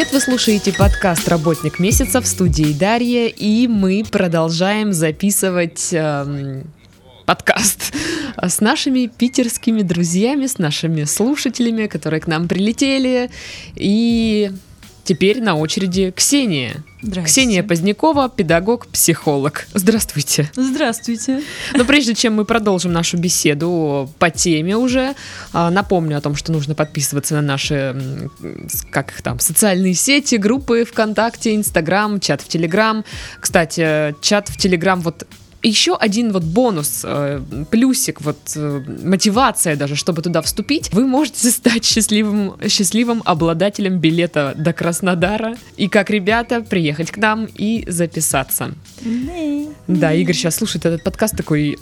привет! Вы слушаете подкаст «Работник месяца» в студии Дарья, и мы продолжаем записывать эм, подкаст с нашими питерскими друзьями, с нашими слушателями, которые к нам прилетели. И теперь на очереди Ксения. Ксения Позднякова, педагог-психолог. Здравствуйте. Здравствуйте. Но прежде чем мы продолжим нашу беседу по теме уже, а, напомню о том, что нужно подписываться на наши, как их там, социальные сети, группы ВКонтакте, Инстаграм, чат в Телеграм. Кстати, чат в Телеграм вот еще один вот бонус, э, плюсик, вот э, мотивация даже, чтобы туда вступить, вы можете стать счастливым, счастливым обладателем билета до Краснодара и как ребята приехать к нам и записаться. Да, Игорь сейчас слушает этот подкаст такой,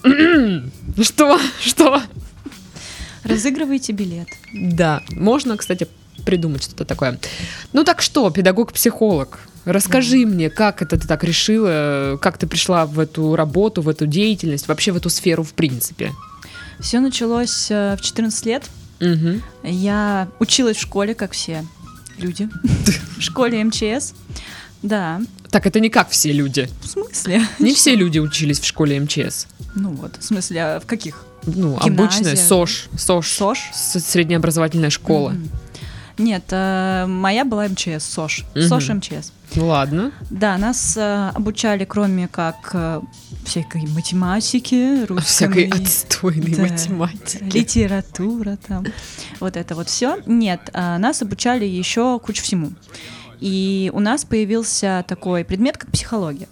что, что? Разыгрывайте билет. Да, можно, кстати, придумать что-то такое. Ну так что, педагог-психолог, Расскажи мне, как это ты так решила, как ты пришла в эту работу, в эту деятельность, вообще в эту сферу в принципе? Все началось э, в 14 лет. Угу. Я училась в школе, как все люди, в школе МЧС. Да. Так это не как все люди. В смысле? Не все люди учились в школе МЧС. Ну вот, в смысле, а в каких? Ну, обычная СОЖ. СОЖ. СОЖ? Среднеобразовательная школа. Нет, э, моя была МЧС, СОЖ. СОЖ МЧС. Ну ладно. Да, нас э, обучали, кроме как э, всякой математики, русской. Всякой отстойной да, математики. Литература там. Вот это вот все. Нет, э, нас обучали еще кучу всему. И у нас появился такой предмет, как психология.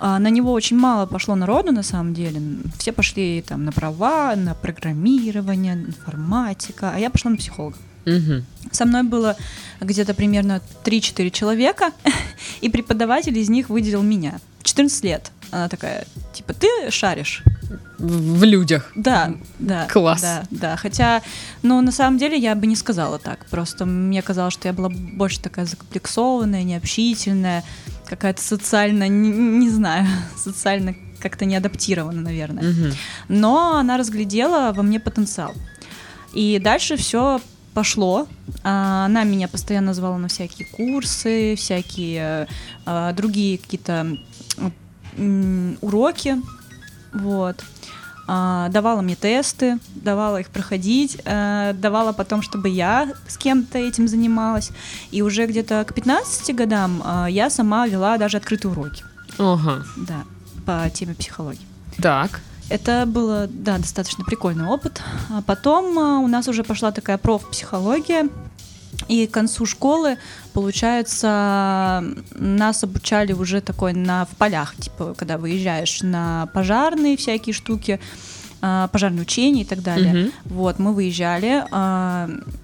На него очень мало пошло народу, на самом деле. Все пошли там на права, на программирование, информатика, а я пошла на психолога. Угу. Со мной было где-то примерно 3-4 человека, и преподаватель из них выделил меня. 14 лет. Она такая, типа, ты шаришь? В, людях. Да, да. Класс. Да, да. Хотя, ну, на самом деле я бы не сказала так. Просто мне казалось, что я была больше такая закомплексованная, необщительная, какая-то социально, не, не знаю, социально как-то не адаптирована, наверное. Угу. Но она разглядела во мне потенциал. И дальше все пошло. А, она меня постоянно звала на всякие курсы, всякие а, другие какие-то уроки. Вот. А, давала мне тесты, давала их проходить, давала потом, чтобы я с кем-то этим занималась. И уже где-то к 15 годам я сама вела даже открытые уроки. Ага. Да, по теме психологии. Так. Это было, да, достаточно прикольный опыт. А потом а, у нас уже пошла такая профпсихология, и к концу школы, получается, нас обучали уже такой на в полях, типа, когда выезжаешь на пожарные всякие штуки, пожарные учения и так далее. Угу. Вот, мы выезжали,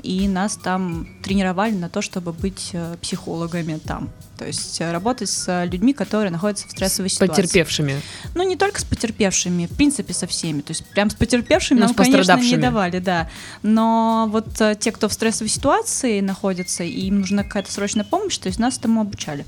и нас там тренировали на то, чтобы быть э, психологами там. То есть э, работать с людьми, которые находятся в стрессовой с ситуации. потерпевшими. Ну, не только с потерпевшими, в принципе, со всеми. То есть прям с потерпевшими ну, нам, конечно, не давали, да. Но вот э, те, кто в стрессовой ситуации находится, и им нужна какая-то срочная помощь, то есть нас этому обучали.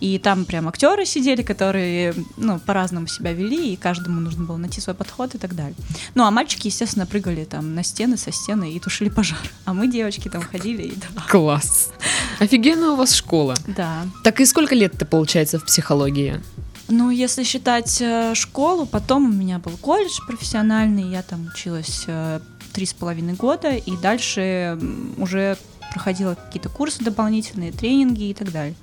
И там прям актеры сидели, которые, ну, по-разному себя вели, и каждому нужно было найти свой подход и так далее. Ну, а мальчики, естественно, прыгали там на стены, со стены и тушили пожар. А мы, девочки, там ходили и да. Класс. Офигенная у вас школа. Да. Так и сколько лет ты, получается, в психологии? Ну, если считать э, школу, потом у меня был колледж профессиональный, я там училась э, три с половиной года, и дальше уже проходила какие-то курсы дополнительные, тренинги и так далее.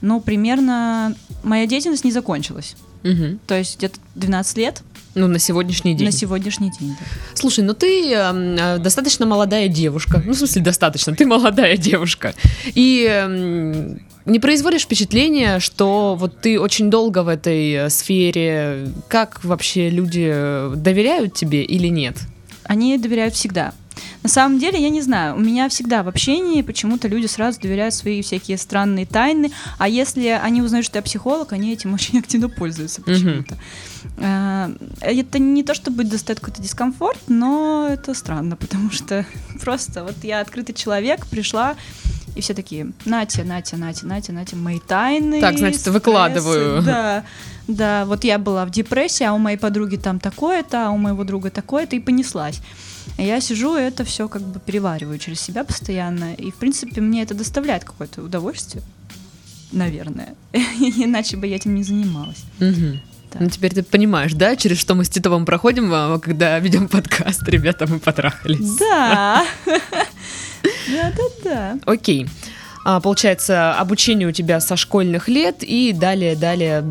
Но примерно моя деятельность не закончилась. Угу. То есть где-то 12 лет. Ну, на сегодняшний день. На сегодняшний день, да. Слушай, ну ты э, достаточно молодая девушка. Ну, в смысле, достаточно. Ты молодая девушка. И э, не производишь впечатления, что вот ты очень долго в этой э, сфере. Как вообще люди э, доверяют тебе или нет? Они доверяют всегда. На самом деле, я не знаю, у меня всегда в общении почему-то люди сразу доверяют свои всякие странные тайны, а если они узнают, что я психолог, они этим очень активно пользуются почему-то. Mm-hmm. Это не то, чтобы доставит какой-то дискомфорт, но это странно, потому что просто вот я открытый человек, пришла, и все такие, Натя, Натя, Натя, Натя, Натя, мои тайны. Так, значит, стрессы, выкладываю. Да, да, вот я была в депрессии, а у моей подруги там такое-то, а у моего друга такое-то, и понеслась. Я сижу и это все как бы перевариваю через себя постоянно. И, в принципе, мне это доставляет какое-то удовольствие. Наверное. Иначе бы я этим не занималась. Мгм. Да. Ну, теперь ты понимаешь, да, через что мы с Титовым проходим, а, когда ведем подкаст, ребята, мы потрахались. Да. Да-да-да. Окей. А, получается, обучение у тебя со школьных лет, и далее, далее,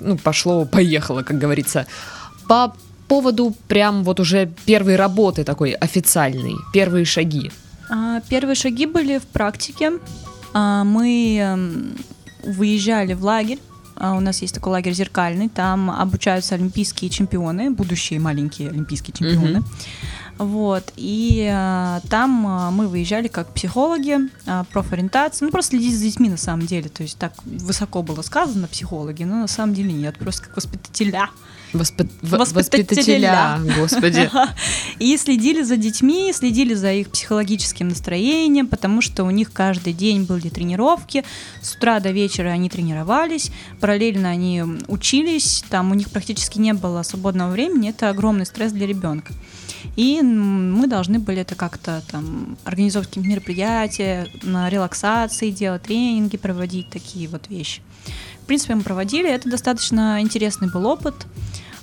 ну, пошло-поехало, как говорится. По поводу прям вот уже первой работы такой официальной, первые шаги. А, Первые шаги были в практике. А, Мы эм, выезжали в лагерь. А, У нас есть такой лагерь зеркальный. Там обучаются олимпийские чемпионы, будущие маленькие олимпийские чемпионы. Вот. И а, там а, мы выезжали как психологи, а, профориентация. Ну, просто следить за детьми на самом деле. То есть так высоко было сказано психологи, но на самом деле нет. Просто как воспитателя. Воспи- в- Воспитателя. Воспитателя, господи. И следили за детьми, следили за их психологическим настроением, потому что у них каждый день были тренировки, с утра до вечера они тренировались, параллельно они учились, там у них практически не было свободного времени, это огромный стресс для ребенка. И мы должны были это как-то там организовывать какие-то мероприятия, на релаксации делать, тренинги проводить, такие вот вещи. В принципе, мы проводили, это достаточно интересный был опыт.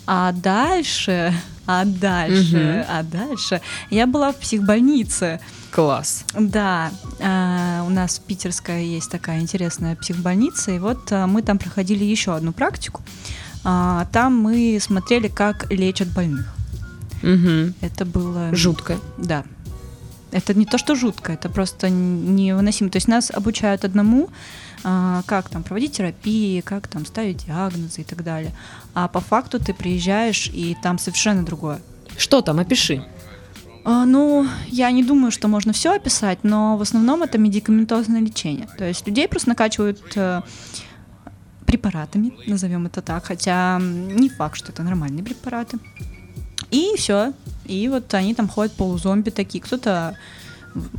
А дальше, а дальше, Мгм. а дальше я была в психбольнице. Класс. Да, а, у нас питерская есть такая интересная психбольница, и вот а, мы там проходили еще одну практику. А, Там мы смотрели, как лечат больных. Мгм. Это было... Жутко. Да. Это не то, что жутко, это просто невыносимо. То есть нас обучают одному, а, как там проводить терапии, как там ставить диагнозы и так далее. А по факту ты приезжаешь, и там совершенно другое. Что там, опиши. А, ну, я не думаю, что можно все описать, но в основном это медикаментозное лечение. То есть людей просто накачивают э, препаратами, назовем это так, хотя не факт, что это нормальные препараты. И все. И вот они там ходят полузомби такие. Кто-то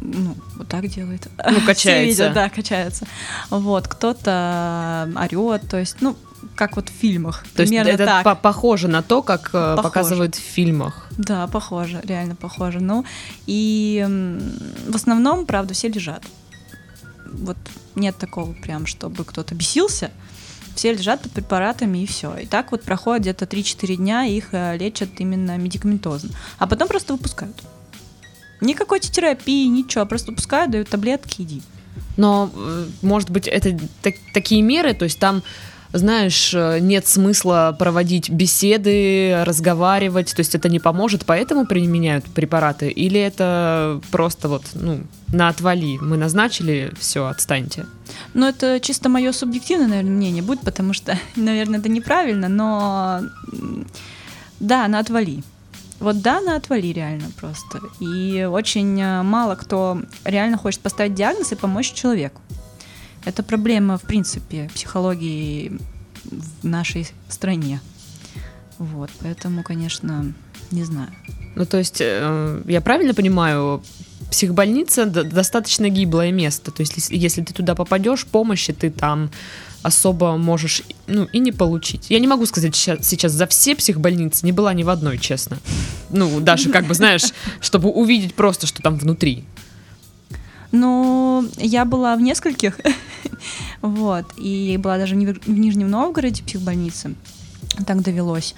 ну, вот так делает. Ну, Все качается. видят, да, качается. Вот, кто-то орет, то есть, ну, как вот в фильмах. То есть Примерно это так. по- похоже на то, как э, Похоже. показывают в фильмах. Да, похоже, реально похоже. Ну, и в основном, правда, все лежат. Вот нет такого прям, чтобы кто-то бесился. Все лежат под препаратами и все. И так вот проходит где-то 3-4 дня, их э, лечат именно медикаментозно. А потом просто выпускают. Никакой терапии, ничего, просто выпускают, дают таблетки, иди. Но, э, может быть, это так- такие меры, то есть там, знаешь, э, нет смысла проводить беседы, разговаривать, то есть это не поможет, поэтому применяют препараты, или это просто вот, ну, на отвали, мы назначили, все, отстаньте. Но это чисто мое субъективное, наверное, мнение будет, потому что, наверное, это неправильно, но да, на отвали. Вот да, на отвали реально просто. И очень э, мало кто реально хочет поставить диагноз и помочь человеку. Это проблема, в принципе, психологии в нашей стране. Вот, поэтому, конечно, не знаю. Ну, то есть, э, я правильно понимаю, психбольница достаточно гиблое место, то есть, если ты туда попадешь, помощи ты там особо можешь, ну, и не получить. Я не могу сказать сейчас, сейчас за все психбольницы, не была ни в одной, честно. Ну, даже как бы, знаешь, чтобы увидеть просто, что там внутри. Ну, я была в нескольких, вот, и была даже в в Нижнем Новгороде психбольнице, так довелось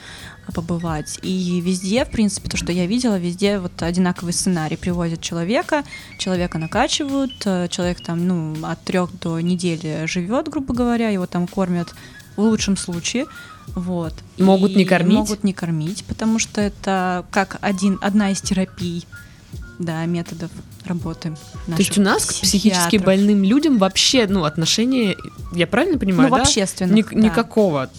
побывать. И везде, в принципе, то, что я видела, везде вот одинаковый сценарий. Привозят человека, человека накачивают, э, человек там, ну, от трех до недели живет, грубо говоря, его там кормят в лучшем случае, вот. Могут не И кормить? Могут не кормить, потому что это как один, одна из терапий, да, методов работы. То есть у нас к психически больным людям вообще, ну, отношения, я правильно понимаю, Ну, да? общественных, Ни- да. Никакого.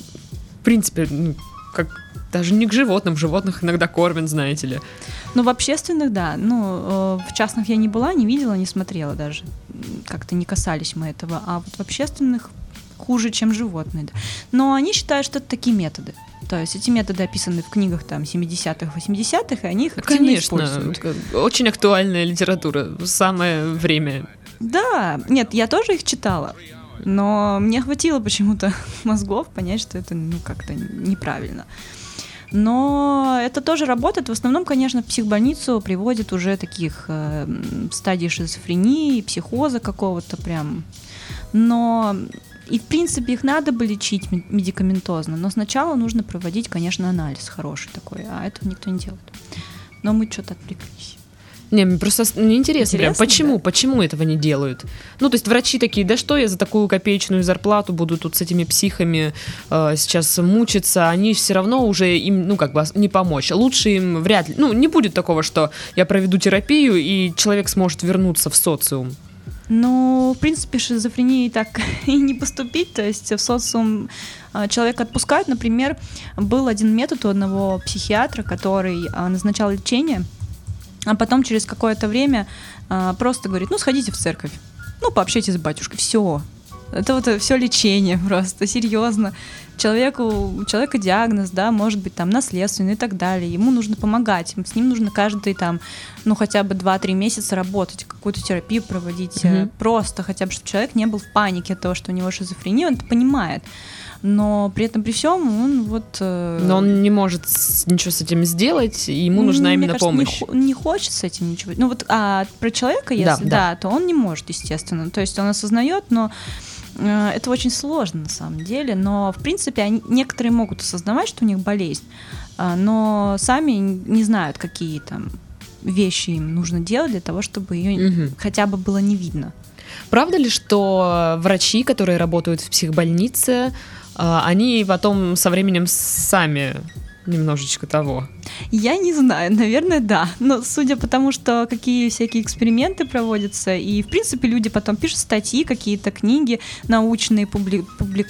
В принципе, ну, как даже не к животным, животных иногда кормят, знаете ли. Ну, в общественных, да. Ну, э, в частных я не была, не видела, не смотрела даже. Как-то не касались мы этого. А вот в общественных хуже, чем животные. да. Но они считают, что это такие методы. То есть эти методы описаны в книгах там 70-х, 80-х, и они их активно Конечно, используют. очень актуальная литература, самое время. Да, нет, я тоже их читала. Но мне хватило почему-то мозгов понять, что это ну как-то неправильно. Но это тоже работает. В основном, конечно, в психбольницу приводят уже таких э, стадий шизофрении, психоза какого-то прям. Но и, в принципе, их надо бы лечить медикаментозно, но сначала нужно проводить, конечно, анализ хороший такой, а этого никто не делает. Но мы что-то отвлеклись. Не, мне просто мне интересно, интересно прям, почему, да? почему этого не делают? Ну, то есть врачи такие, да что я за такую копеечную зарплату буду тут с этими психами э, сейчас мучиться, они все равно уже им, ну, как бы не помочь. Лучше им вряд ли, ну, не будет такого, что я проведу терапию, и человек сможет вернуться в социум. Ну, в принципе, шизофрении так и не поступить, то есть в социум э, человека отпускают. Например, был один метод у одного психиатра, который э, назначал лечение – а потом через какое-то время а, просто говорит, ну сходите в церковь, ну пообщайтесь с батюшкой, все. Это вот все лечение просто, серьезно. Человеку, у человека диагноз, да, может быть там наследственный и так далее. Ему нужно помогать, с ним нужно каждый там, ну хотя бы 2-3 месяца работать, какую-то терапию проводить. Mm-hmm. Просто хотя бы, чтобы человек не был в панике от того, что у него шизофрения, он это понимает но при этом при всем он вот... Э... Но он не может ничего с этим сделать, и ему нужна Мне именно кажется, помощь. Не, не хочет с этим ничего. Ну вот а про человека, если да, да, да, то он не может, естественно. То есть он осознает, но э, это очень сложно на самом деле. Но в принципе они, некоторые могут осознавать, что у них болезнь, э, но сами не знают, какие там вещи им нужно делать для того, чтобы ее угу. хотя бы было не видно. Правда ли, что врачи, которые работают в психбольнице, а, они потом со временем сами немножечко того. Я не знаю, наверное, да. Но судя по тому, что какие всякие эксперименты проводятся, и, в принципе, люди потом пишут статьи, какие-то книги научные, публи... публи...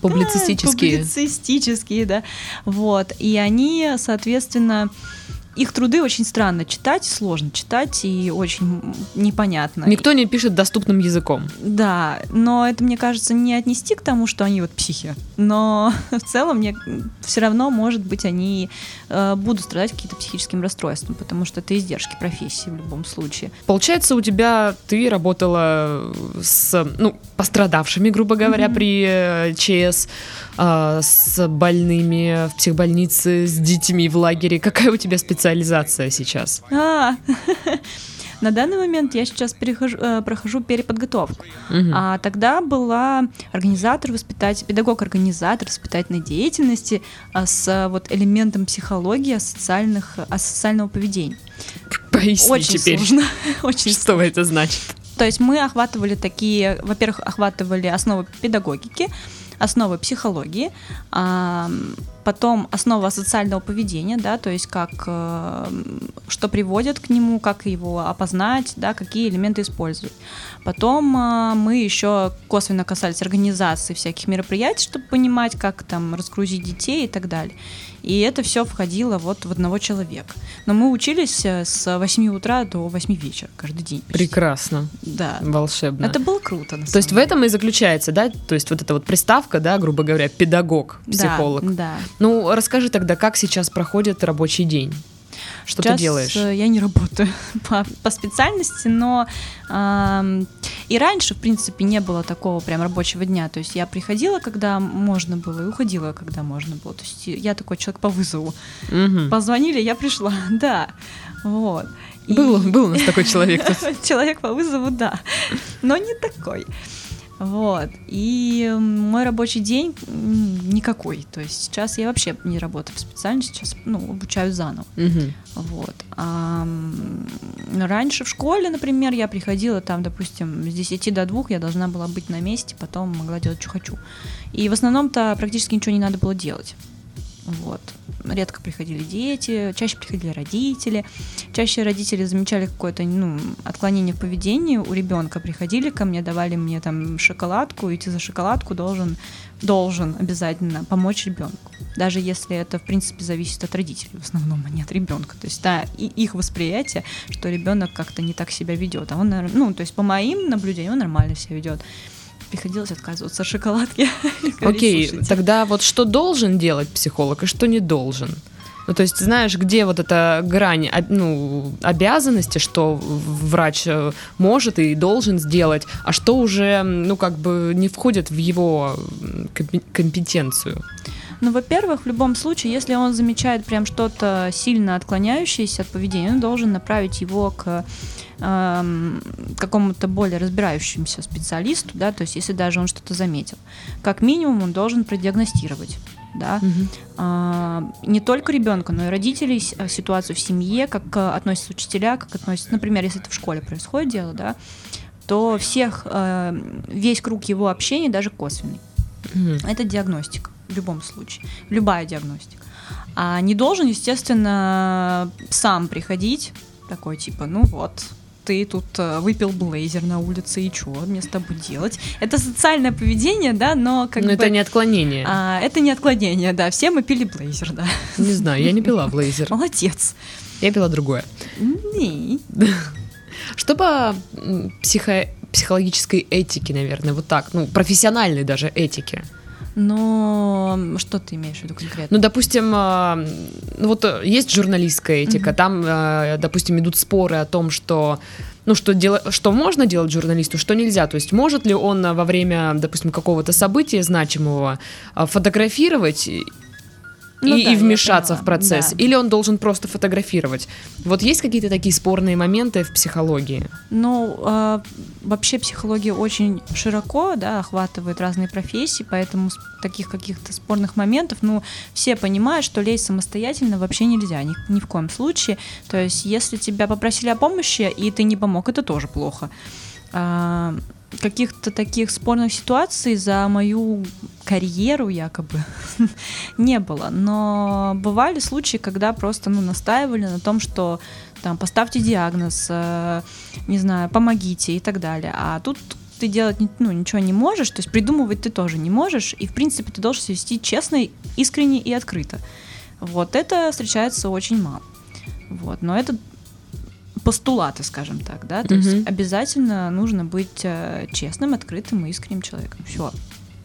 публицистические. Публицистические, да. Вот. И они, соответственно, их труды очень странно читать, сложно читать и очень непонятно. Никто не пишет доступным языком. Да, но это, мне кажется, не отнести к тому, что они вот психи. Но в целом мне все равно, может быть, они э, будут страдать каким-то психическим расстройством, потому что это издержки профессии в любом случае. Получается, у тебя ты работала с, ну, пострадавшими, грубо говоря, mm-hmm. при э, ЧС, э, с больными в психбольнице, с детьми в лагере. Какая у тебя специальность? Специализация сейчас? А, на данный момент я сейчас перехожу, э, прохожу переподготовку. Угу. А тогда была организатор, воспитатель, педагог-организатор воспитательной деятельности а, с вот элементом психологии, социальных, социального поведения. Поясни Очень теперь. сложно. Очень Что сложно. это значит? То есть мы охватывали такие, во-первых, охватывали основы педагогики, основы психологии, а, потом основа социального поведения, да, то есть как, э, что приводит к нему, как его опознать, да, какие элементы использовать. Потом э, мы еще косвенно касались организации всяких мероприятий, чтобы понимать, как там разгрузить детей и так далее. И это все входило вот в одного человека. Но мы учились э, с 8 утра до 8 вечера каждый день. Почти. Прекрасно. Да. Волшебно. Это было круто. То есть в этом и заключается, да? То есть вот эта вот приставка, да, грубо говоря, педагог, психолог. Да, да. Ну, расскажи тогда, как сейчас проходит рабочий день? Что Сейчас ты делаешь? Э, я не работаю по, по специальности, но э, и раньше, в принципе, не было такого прям рабочего дня. То есть я приходила, когда можно было, и уходила, когда можно было. То есть я такой человек по вызову. Угу. Позвонили, я пришла, да. Вот. Был, и... был у нас такой человек. Человек по вызову, да. Но не такой. Вот. И мой рабочий день никакой. То есть сейчас я вообще не работаю в специальности, сейчас ну, обучаю заново. Угу. Вот. А, раньше в школе, например, я приходила там, допустим, с 10 до 2 я должна была быть на месте, потом могла делать, что хочу. И в основном-то практически ничего не надо было делать. Вот. Редко приходили дети, чаще приходили родители. Чаще родители замечали какое-то ну, отклонение в поведении у ребенка. Приходили ко мне, давали мне там шоколадку, и ты за шоколадку должен, должен обязательно помочь ребенку. Даже если это, в принципе, зависит от родителей, в основном, а не от ребенка. То есть, да, и их восприятие, что ребенок как-то не так себя ведет. А он, ну, то есть, по моим наблюдениям, он нормально себя ведет приходилось отказываться от шоколадки. Окей, okay, тогда вот что должен делать психолог и что не должен? Ну, то есть, знаешь, где вот эта грань ну, обязанности, что врач э, может и должен сделать, а что уже, ну, как бы не входит в его компетенцию? Ну, во-первых, в любом случае, если он замечает прям что-то сильно отклоняющееся от поведения, он должен направить его к эм, какому-то более разбирающемуся специалисту, да, то есть если даже он что-то заметил. Как минимум он должен продиагностировать да, Мгм. а, не только ребенка, но и родителей, а, ситуацию в семье, как а, относятся учителя, как относятся, например, если это в школе происходит дело, да, то всех, а, весь круг его общения, даже косвенный, Мгм. это диагностика в любом случае, любая диагностика. А не должен, естественно, сам приходить, такой типа, ну вот, ты тут э, выпил блейзер на улице, и что мне с тобой делать? Это социальное поведение, да, но как Но бы... это не отклонение. а, это не отклонение, да, все мы пили блейзер, да. Не знаю, я не пила блейзер. Молодец. Я пила другое. Не. Что по м, психо- психологической этике, наверное, вот так, ну, профессиональной даже этике. Но что ты имеешь в виду конкретно? Ну, допустим, а, ну вот э, есть журналистская этика, Мгм. там, э, допустим, идут споры о том, что ну, что, дела- что можно делать журналисту, что нельзя. То есть может ли он а, во время, допустим, какого-то события значимого фотографировать Ну и да, я вмешаться в процесс? да. Или он должен просто фотографировать? Вот есть какие-то такие спорные моменты в психологии? Ну, а, вообще психология очень широко, да, охватывает разные профессии, поэтому таких каких-то спорных моментов, ну, все понимают, что лезть самостоятельно вообще нельзя, ни, ни в коем случае. То есть, если тебя попросили о помощи, и ты не помог, это тоже плохо. А, каких-то таких спорных ситуаций за мою карьеру якобы не было, но бывали случаи, когда просто ну, настаивали на том, что там поставьте диагноз, э, не знаю, помогите и так далее. А тут ты делать ну, ничего не можешь, то есть придумывать ты тоже не можешь, и в принципе ты должен вести честно, искренне и открыто. Вот это встречается очень мало. Вот, но это постулаты, скажем так, да, то Мгм. есть обязательно нужно быть э, честным, открытым и искренним человеком. Все.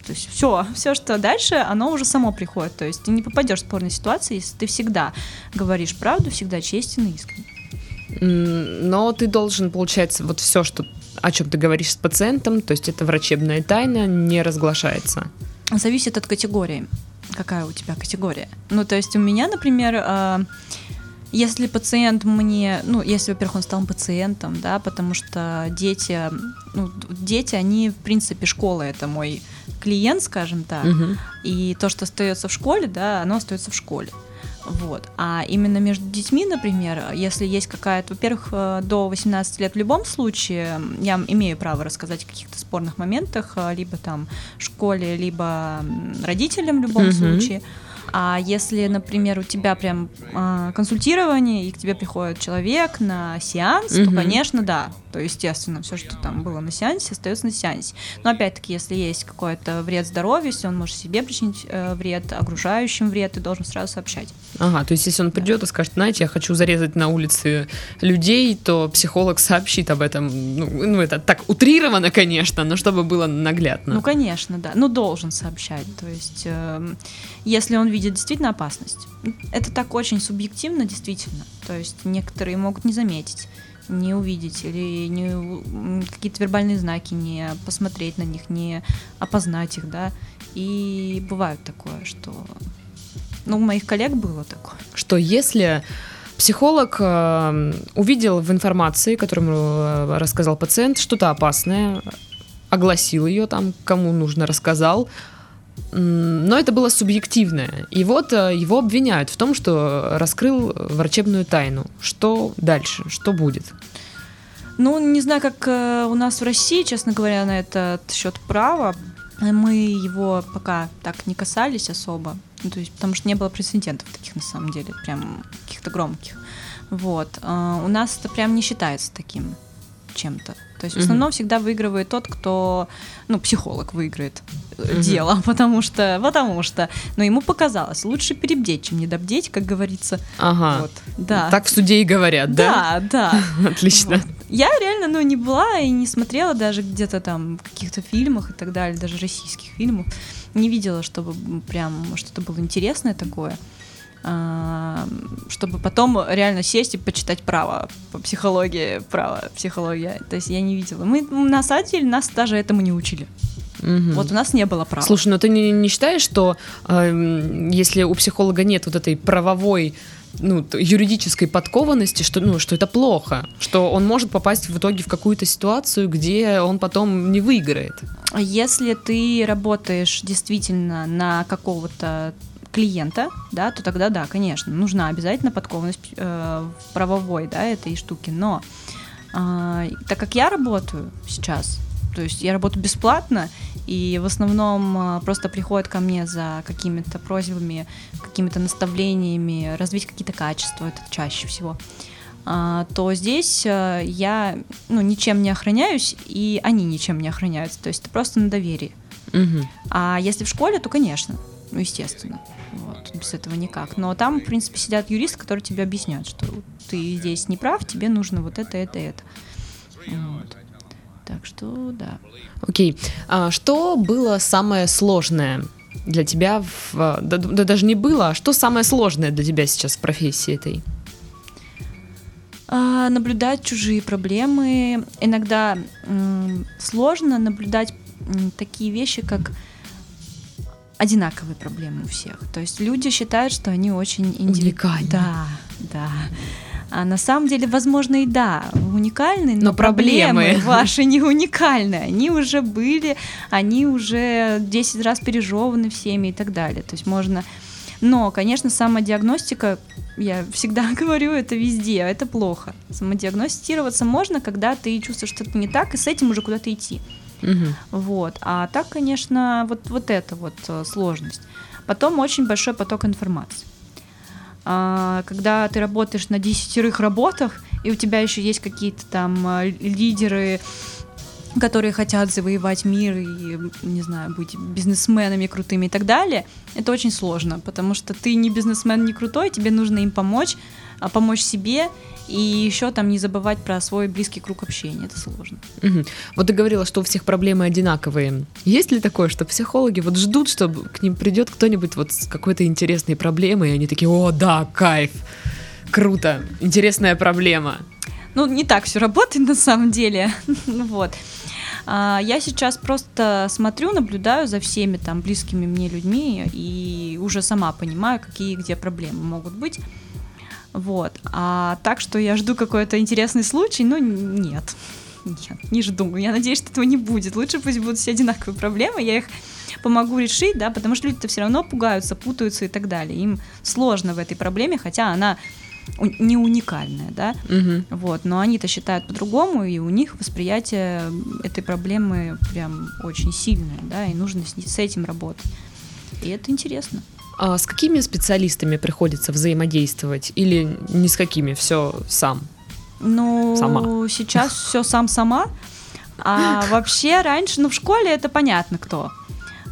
То есть все, все, что дальше, оно уже само приходит. То есть ты не попадешь в спорные ситуации, если ты всегда говоришь правду, всегда честен и искренен. Но ты должен, получается, вот все, что о чем ты говоришь с пациентом, то есть это врачебная тайна, не разглашается. Зависит от категории. Какая у тебя категория? Ну, то есть у меня, например, э, если пациент мне, ну, если, во-первых, он стал пациентом, да, потому что дети, ну, дети, они, в принципе, школа это мой клиент, скажем так, Мгм. и то, что остается в школе, да, оно остается в школе. Вот. А именно между детьми, например, если есть какая-то, во-первых, э, до 18 лет в любом случае, я имею право рассказать о каких-то спорных моментах, э, либо там школе, либо родителям в любом Мгм. случае. А если, например, у тебя прям а, консультирование, и к тебе приходит человек на сеанс, то, Мгм. конечно, да. То, естественно, все, что там было на сеансе, остается на сеансе. Но опять-таки, если есть какой-то вред здоровью, если он может себе причинить э, вред, окружающим вред, ты должен сразу сообщать. Ага, то есть если он придет и скажет, знаете, я хочу зарезать на улице людей, то психолог сообщит об этом. Ну, ну, это так утрировано, конечно, но чтобы было наглядно. Ну, конечно, да. Ну, должен сообщать. То есть, эм, если он видит действительно опасность. Это так очень субъективно, действительно. То есть, некоторые могут не заметить, не увидеть или не, какие-то вербальные знаки, не посмотреть на них, не опознать их, да. И бывает такое, что... Ну, у моих коллег было такое. Что если психолог э, увидел в информации, которую э, рассказал пациент, что-то опасное, огласил ее там, кому нужно, рассказал, но это было субъективное. И вот э, его обвиняют в том, что раскрыл врачебную тайну. Что дальше? Что будет? Ну, не знаю, как э, у нас в России, честно говоря, на этот счет права. Мы его пока так не касались особо. Ну, то есть, потому что не было прецедентов таких на самом деле, прям каких-то громких. Вот. А, у нас это прям не считается таким чем-то. То есть в основном всегда выигрывает тот, кто, ну, психолог выиграет Мгм. дело, потому что, потому что, ну, ему показалось, лучше перебдеть, чем недобдеть, как говорится. Ага. Вот, да. Так в суде и говорят, да? Да, да. Отлично. Вот. Я реально, ну, не была и не смотрела даже где-то там в каких-то фильмах и так далее, даже российских фильмов. Не видела, чтобы прям что-то было интересное такое. А, чтобы потом реально сесть и почитать право по психологии, право, психология. То есть я не видела. Мы, на самом деле, нас даже этому не учили. Мгм. Вот у нас не было права. Слушай, ну ты не, не считаешь, что эм, если у психолога нет вот этой правовой ну, юридической подкованности, что, ну, что это плохо, что он может попасть в итоге в какую-то ситуацию, где он потом не выиграет. Если ты работаешь действительно на какого-то клиента, да, то тогда да, конечно, нужна обязательно подкованность э, правовой, да, этой штуки. Но а, так как я работаю сейчас, то есть я работаю бесплатно, и в основном а, просто приходят ко мне за какими-то просьбами, какими-то наставлениями, развить какие-то качества, это чаще всего, а, то здесь а, я ну, ничем не охраняюсь, и они ничем не охраняются. То есть это просто на доверии. Мгм. А если в школе, то, конечно, ну, естественно. Вот, без этого никак. Но там, в принципе, сидят юристы, которые тебе объясняют, что ты здесь не прав, тебе нужно вот это, это, это. Вот. Так что, да. Окей. А что было самое сложное для тебя? В, а, да, да даже не было, а что самое сложное для тебя сейчас в профессии этой? А, наблюдать чужие проблемы. Иногда сложно наблюдать такие вещи, как одинаковые проблемы у всех. То есть люди считают, что они очень индиви- Уникальны. Да, да. А на самом деле, возможно, и да, уникальны, но, Но проблемы. проблемы ваши не уникальны. Они уже были, они уже 10 раз пережеваны всеми и так далее. То есть можно... Но, конечно, самодиагностика, я всегда говорю, это везде, это плохо. Самодиагностироваться можно, когда ты чувствуешь что-то не так, и с этим уже куда-то идти. Мгм. Вот. А так, конечно, вот, вот это вот э, сложность. Потом очень большой поток информации. А, когда ты работаешь на десятерых работах, и у тебя еще есть какие-то там э, лидеры, которые хотят завоевать мир и, не знаю, быть бизнесменами крутыми и так далее, это очень сложно, потому что ты не бизнесмен, не крутой, тебе нужно им помочь, помочь себе, и еще там не забывать про свой близкий круг общения, это сложно. Мгм. Вот ты говорила, что у всех проблемы одинаковые. Есть ли такое, что психологи вот ждут, чтобы к ним придет кто-нибудь вот с какой-то интересной проблемой, и они такие, о, да, кайф, круто, интересная проблема. Ну, не так все работает на самом деле. Ну вот. А, Я сейчас просто смотрю, наблюдаю за всеми там близкими мне людьми и уже сама понимаю, какие где проблемы могут быть. Вот. А так, что я жду какой-то интересный случай, ну, нет. Нет, не жду. Я надеюсь, что этого не будет. Лучше пусть будут все одинаковые проблемы, я их помогу решить, да, потому что люди-то все равно пугаются, путаются и так далее. Им сложно в этой проблеме, хотя она не уникальная, да, Мгм. вот, но они-то считают по-другому, и у них восприятие этой проблемы прям очень сильное, да, и нужно с, с этим работать. И это интересно. А с какими специалистами приходится взаимодействовать? Или не с какими, все сам? Ну, Сама. сейчас все сам сама. А вообще раньше, ну, в школе это понятно кто.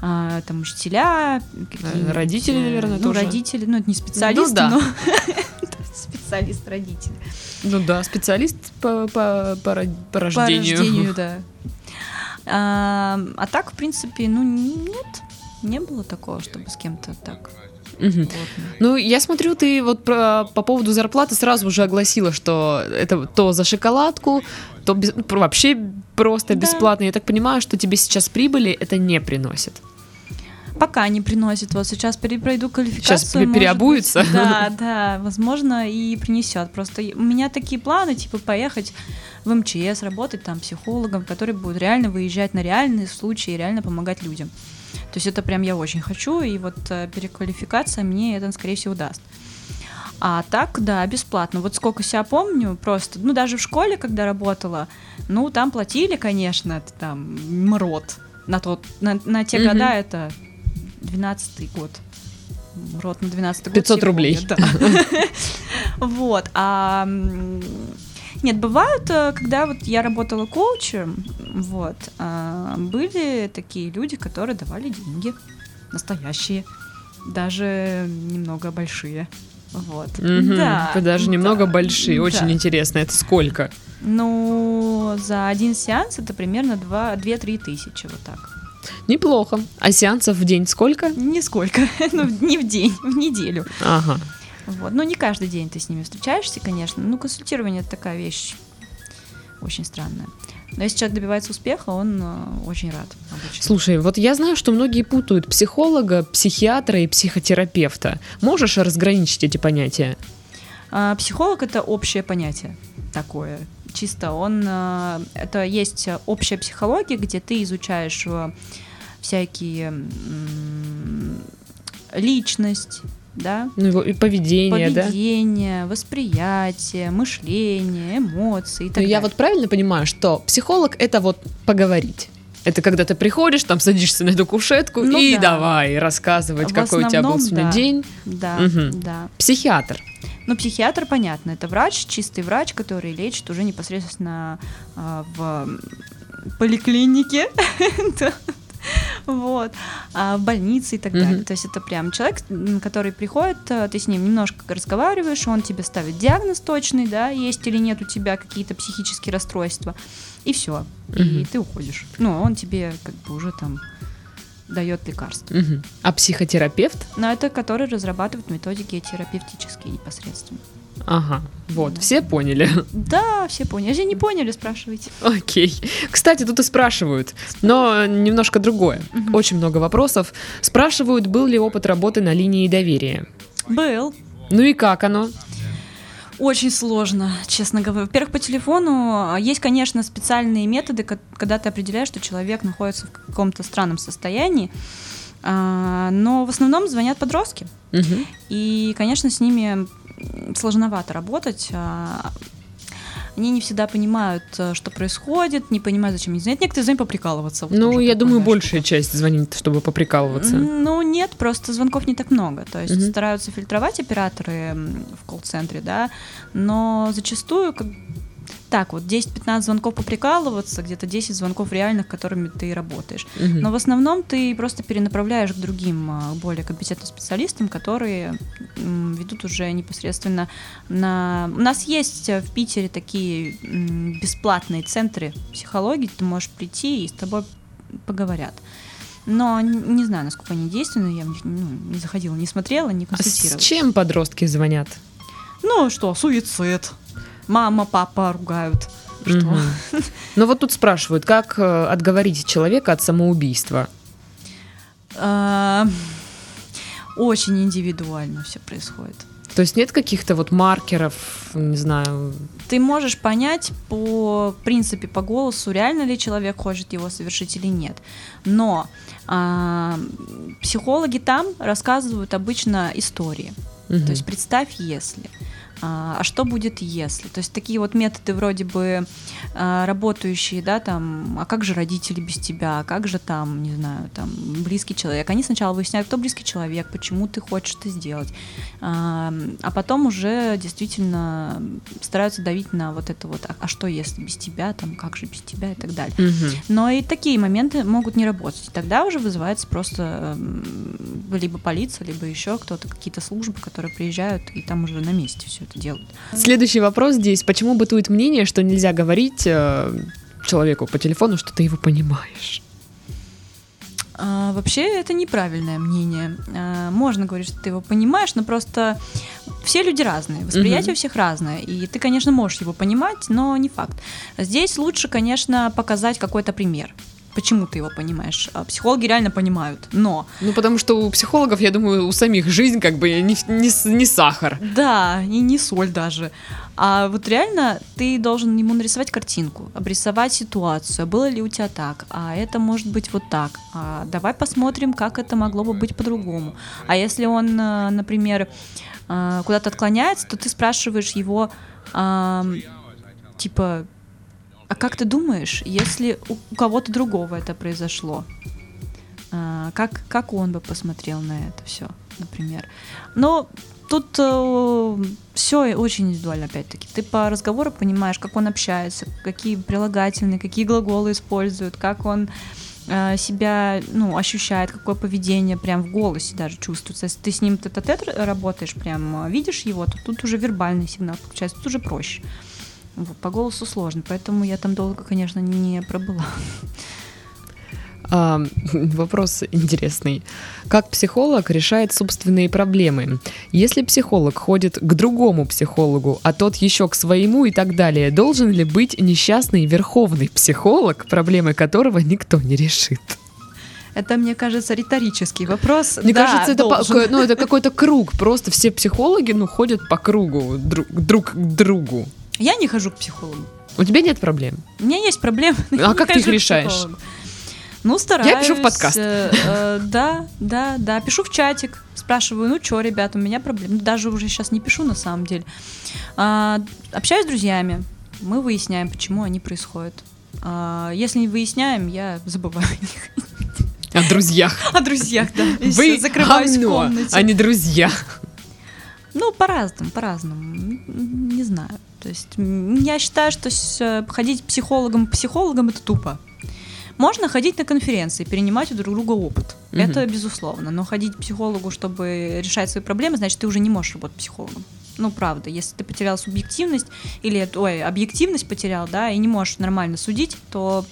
А, там учителя, какие-нибудь, родители, э, наверное, ну, тоже. родители, ну, это не специалисты, Ну, да. но специалист родитель. Ну да, специалист по, по, по, по По рождению. рождению, да. А, а так, в принципе, ну, нет, не было такого, чтобы с кем-то так плотно. Ну, я смотрю, ты вот про- по поводу зарплаты сразу уже огласила, что это то за шоколадку, то без- ну, вообще просто Да. бесплатно. Я так понимаю, что тебе сейчас прибыли это не приносит. Пока не приносит. Вот сейчас пройду квалификацию. Сейчас может переобуется. быть, Да, да, возможно, и принесет. Просто у меня такие планы, типа, поехать в МЧС, работать там психологом, который будет реально выезжать на реальные случаи и реально помогать людям. То есть это прям я очень хочу, и вот э, переквалификация мне это, скорее всего, даст. А так, да, бесплатно. Вот сколько себя помню, просто, ну, даже в школе, когда работала, ну, там платили, конечно, это там МРОД. На, тот, на, на те Мгм. года это 12-й год. МРОД на 12 год. 500 сегодня, рублей. Да. Вот. А нет, бывают, э, когда вот я работала коучем, вот, а, были такие люди, которые давали деньги, настоящие, даже немного большие. Вот. Мгм. Да. Даже немного да, большие, очень да. интересно. Это сколько? Ну, за один сеанс это примерно 2-3 тысячи, вот так. Неплохо. А сеансов в день сколько? Нисколько, ну, не в день, в неделю. Ага. Вот. Ну, не каждый день ты с ними встречаешься, конечно. Ну, консультирование это такая вещь очень странная. Но если человек добивается успеха, он э, очень рад обычно. Слушай, вот я знаю, что многие путают психолога, психиатра и психотерапевта. Можешь разграничить эти понятия? А, психолог это общее понятие такое. Чисто он э, это есть общая психология, где ты изучаешь э, всякие личность, да, Ну, и поведение, да? поведение, восприятие, мышление, эмоции и так Ну, далее. я вот правильно понимаю, что психолог это вот поговорить. Это когда ты приходишь, там садишься на эту кушетку Ну и да. давай рассказывать, В какой у тебя был сегодня да. день. да, Мгм. да. Психиатр. Ну, психиатр, понятно, это врач, чистый врач, который лечит уже непосредственно а, в поликлинике. вот, а, в больнице и так Мгм. далее. То есть это прям человек, который приходит, а, ты с ним немножко разговариваешь, он тебе ставит диагноз точный, да, есть или нет у тебя какие-то психические расстройства, и все, и Мгм. ты уходишь. Ну, он тебе как бы уже там дает лекарство. Мгм. А психотерапевт? Но это который разрабатывает методики терапевтические непосредственно. Ага, вот, все поняли. Да, все поняли. Если не поняли, спрашивайте. Окей. Кстати, тут и спрашивают, но немножко другое. Мгм. Очень много вопросов. Спрашивают, был ли опыт работы на линии доверия. Был. Ну и как оно? Очень сложно, честно говоря. Во-первых, по телефону а, есть, конечно, специальные методы, ко- когда ты определяешь, что человек находится в каком-то странном состоянии. А, Но в основном звонят подростки. Мгм. И, конечно, с ними сложновато работать. а, Они не всегда понимают, э, что происходит, не понимают, зачем они звонят. Некоторые звонят поприкалываться. Вот Ну, я думаю, большая часть звонит, чтобы поприкалываться. Ну, нет, просто звонков не так много. То есть Мгм. стараются фильтровать операторы в колл-центре, да, но зачастую как так вот 10-15 звонков поприкалываться, где-то 10 звонков реальных, которыми ты работаешь. Мгм. Но в основном ты просто перенаправляешь к другим а, более компетентным специалистам, которые ведут уже непосредственно на... У нас есть э, в Питере такие бесплатные центры психологии, ты можешь прийти и с тобой поговорят. Но не знаю, насколько они действенны, я в них ну, не заходила, не смотрела, не А с чем подростки звонят? Ну что, суицид. Мама, папа ругают. Что? Ну вот тут спрашивают, как э, отговорить человека от самоубийства? А, Очень индивидуально все происходит. То есть нет каких-то вот маркеров, не знаю. Ты можешь понять по принципе по голосу, реально ли человек хочет его совершить или нет. Но а, психологи там рассказывают обычно истории. Мгм. То есть представь, если. А а что будет, если? То есть такие вот методы вроде бы а, работающие, да, там, а как же родители без тебя, а как же там, не знаю, там, близкий человек. Они сначала выясняют, кто близкий человек, почему ты хочешь это сделать, а, а потом уже действительно стараются давить на вот это вот, а, а что если без тебя, там, как же без тебя и так далее. Мгм. Но и такие моменты могут не работать. Тогда уже вызывается просто м, либо полиция, либо еще кто-то, какие-то службы, которые приезжают и там уже на месте все это делают. Следующий вопрос здесь. Почему бытует мнение, что нельзя говорить э, человеку по телефону, что ты его понимаешь? А, вообще это неправильное мнение. А, можно говорить, что ты его понимаешь, но просто все люди разные, восприятие Мгм. у всех разное, и ты, конечно, можешь его понимать, но не факт. Здесь лучше, конечно, показать какой-то пример. Почему ты его понимаешь? А Психологи реально понимают, но Ну, потому что у психологов, я думаю, у самих жизнь как бы не, не, не сахар. Да, и не соль даже. А вот реально ты должен ему нарисовать картинку, обрисовать ситуацию. Было ли у тебя так? А это может быть вот так. А давай посмотрим, как это могло бы быть по-другому. А если он, э, например, э, куда-то отклоняется, то ты спрашиваешь его, типа, а как ты думаешь, если у, кого-то другого это произошло? А, как, как он бы посмотрел на это все, например? Но тут все очень индивидуально, опять-таки. Ты по разговору понимаешь, как он общается, какие прилагательные, какие глаголы использует, как он э, себя ну, ощущает, какое поведение прям в голосе даже чувствуется. Если ты с ним тет-а-тет работаешь, прям э, видишь его, то тут уже вербальный сигнал подключается, тут уже проще. По голосу сложно, поэтому я там долго, конечно, не пробыла. А, вопрос интересный. Как психолог решает собственные проблемы? Если психолог ходит к другому психологу, а тот еще к своему и так далее, должен ли быть несчастный верховный психолог, проблемы которого никто не решит? Это, мне кажется, риторический вопрос. Мне Да, кажется, это, по- ну, это какой-то круг. Просто все психологи ну, ходят по кругу друг, друг к другу. Я не хожу к психологу. У тебя нет проблем. У меня есть проблемы. я А как ты их решаешь? Ну, стараюсь. пишу в подкаст. э, э, да, да, да. Пишу в чатик. Спрашиваю, ну что, ребят, у меня проблемы. Ну, Даже уже сейчас не пишу, на самом деле. А, общаюсь с друзьями. Мы выясняем, почему они происходят. А, если не выясняем, я забываю о них. О друзьях. О друзьях, да. Вы закрываюсь в комнате. а не друзья. Ну, по-разному, по-разному. Не знаю. То есть я считаю, что э, ходить психологом к психологам это тупо. Можно ходить на конференции, перенимать у друг друга опыт. Мгм. Это безусловно. Но ходить к психологу, чтобы решать свои проблемы, значит, ты уже не можешь работать психологом. Ну, правда, если ты потерял субъективность или, ой, объективность потерял, да, и не можешь нормально судить, то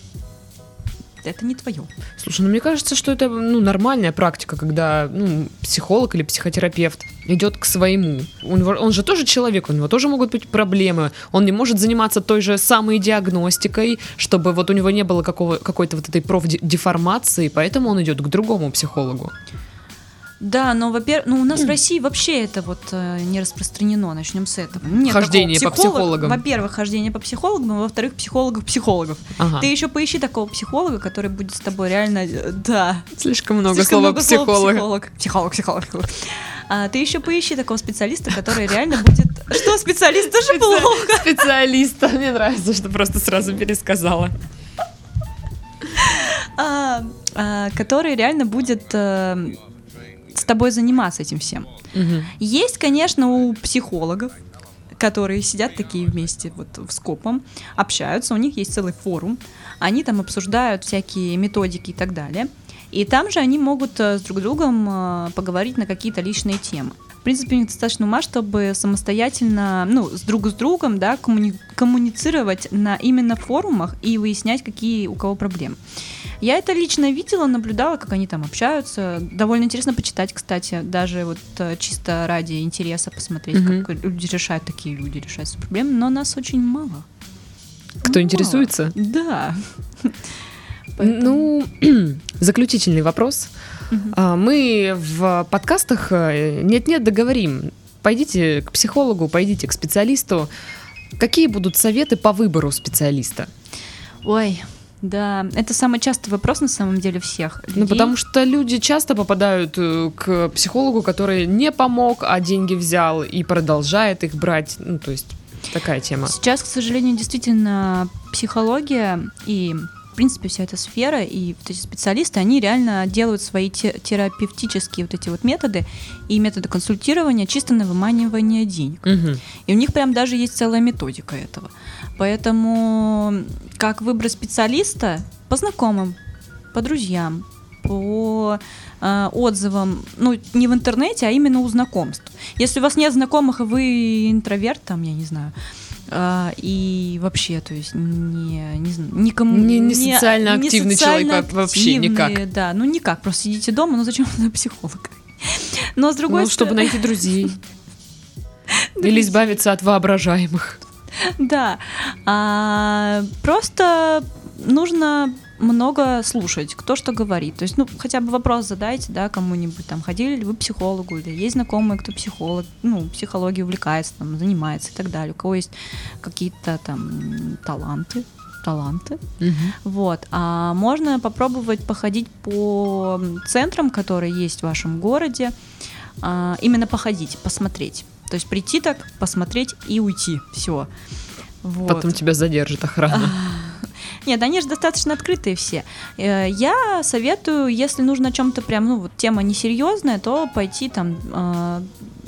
это не твое. Слушай, ну мне кажется, что это ну, нормальная практика, когда ну, психолог или психотерапевт идет к своему. Него- он же тоже человек, у него тоже могут быть проблемы. Он не может заниматься той же самой диагностикой, чтобы вот у него не было какого, какой-то вот этой профдеформации, поэтому он идет к другому психологу. Да, но, во-первых, ну, у нас в России вообще это вот э, не распространено. Начнем с этого. Нет Хождение такого по психологам. Во-первых, хождение по психологам, а во-вторых, психологов-психологов. Ага. Ты еще поищи такого психолога, который будет с тобой реально... э, Да. Слишком много Слишком слова много слова психолог. психолог. Психолог, психолог. психолог. А, ты еще поищи такого специалиста, который реально будет... Что, специалист тоже плохо? Специалиста. Мне нравится, что просто сразу пересказала. А, а, который реально будет э, с тобой заниматься этим всем. Мгм. Есть, конечно, у психологов, которые сидят такие вместе вот в скопом, общаются, у них есть целый форум, они там обсуждают всякие методики и так далее. И там же они могут э, с друг другом э, поговорить на какие-то личные темы. В принципе, у них достаточно ума, чтобы самостоятельно, ну, с друг с другом, да, коммуни- коммуницировать на именно форумах и выяснять, какие у кого проблемы. Я это лично видела, наблюдала, как они там общаются. Довольно интересно почитать, кстати, даже вот э, чисто ради интереса посмотреть, Мгм. как люди решают, такие люди решают свои проблемы, но нас очень мало. Кто Мало. интересуется? Да. Поэтому- Ну, заключительный вопрос. А, Мы в подкастах э, нет-нет договорим. Пойдите к психологу, пойдите к специалисту. Какие будут советы по выбору специалиста? Ой, да, это самый частый вопрос на самом деле всех. Ну, людей. потому что люди часто попадают э, к психологу, который не помог, а деньги взял и продолжает их брать. Ну, то есть такая тема. Сейчас, к сожалению, действительно психология и принципе вся эта сфера и вот эти специалисты, они реально делают свои те- терапевтические вот эти вот методы и методы консультирования чисто на выманивание денег. Мгм. И у них прям даже есть целая методика этого. Поэтому как выбрать специалиста по знакомым, по друзьям, по э, отзывам, ну, не в интернете, а именно у знакомств. Если у вас нет знакомых, и вы интроверт, там, я не знаю, а, и вообще, то есть не, не, никому... Не- не социально активный человек социально во- вообще никак. активный, Да, ну никак, просто сидите дома, ну зачем на психолога? Но с другой Ну, чтобы стороны... найти друзей. Или избавиться от воображаемых. Да, а, просто нужно много слушать, кто что говорит. То есть, ну, хотя бы вопрос задайте, да, кому-нибудь, там, ходили ли вы к психологу, или есть знакомые, кто психолог, ну, психологией увлекается, там, занимается и так далее, у кого есть какие-то там таланты, таланты, вот. А можно попробовать походить по центрам, которые есть в вашем городе, а, именно походить, посмотреть. То есть прийти так, посмотреть и уйти. Все. Вот. Потом тебя задержит охрана. Нет, они же достаточно открытые все. Э, Я советую, если нужно о чем-то прям, ну вот тема несерьезная, то пойти там э,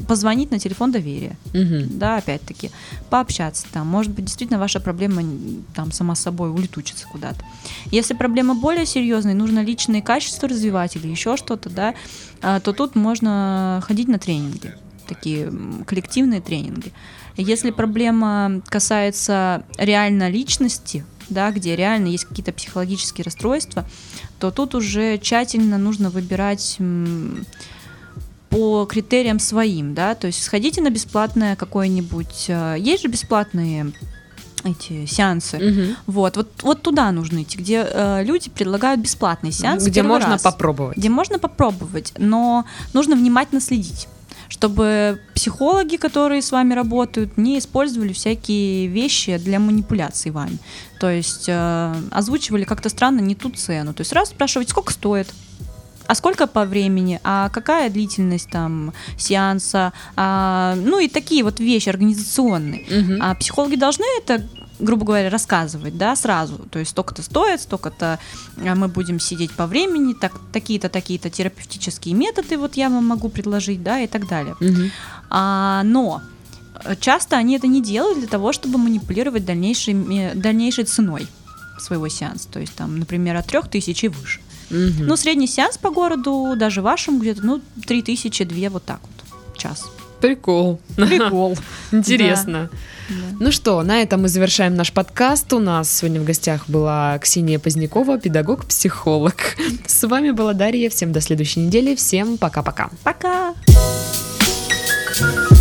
позвонить на телефон доверия. Мгм. Да, опять-таки, пообщаться там. Может быть, действительно ваша проблема там сама собой улетучится куда-то. Если проблема более серьезная, нужно личные качества развивать или еще что-то, да, а, то тут можно ходить на тренинги, такие коллективные тренинги. Если проблема касается реально личности, да, где реально есть какие-то психологические расстройства, то тут уже тщательно нужно выбирать по критериям своим, да, то есть сходите на бесплатное какое-нибудь, э, есть же бесплатные эти сеансы, Мгм. вот, вот, вот туда нужно идти, где э, люди предлагают бесплатные сеансы, Где можно раз. попробовать. где можно попробовать, но нужно внимательно следить чтобы психологи, которые с вами работают, не использовали всякие вещи для манипуляций вами. То есть э, озвучивали как-то странно не ту цену. То есть сразу спрашивать, сколько стоит, а сколько по времени, а какая длительность там сеанса, а, ну и такие вот вещи организационные. Мгм. А психологи должны это, грубо говоря, рассказывать, да, сразу. То есть столько-то стоит, столько-то а, мы будем сидеть по времени, так, такие-то, такие-то терапевтические методы вот я вам могу предложить, да, и так далее. Мгм. А, но э, часто они это не делают для того, чтобы манипулировать дальнейшей, дальнейшей ценой своего сеанса. То есть там, например, от 3000 и выше. Мгм. Ну, средний сеанс по городу, даже вашему где-то, ну, 3000, 2 вот так вот. Час. Прикол. Прикол. Интересно. Да. Ну что, на этом мы завершаем наш подкаст. У нас сегодня в гостях была Ксения Позднякова, педагог-психолог. С вами была Дарья. Всем до следующей недели. Всем пока-пока. Пока! Thank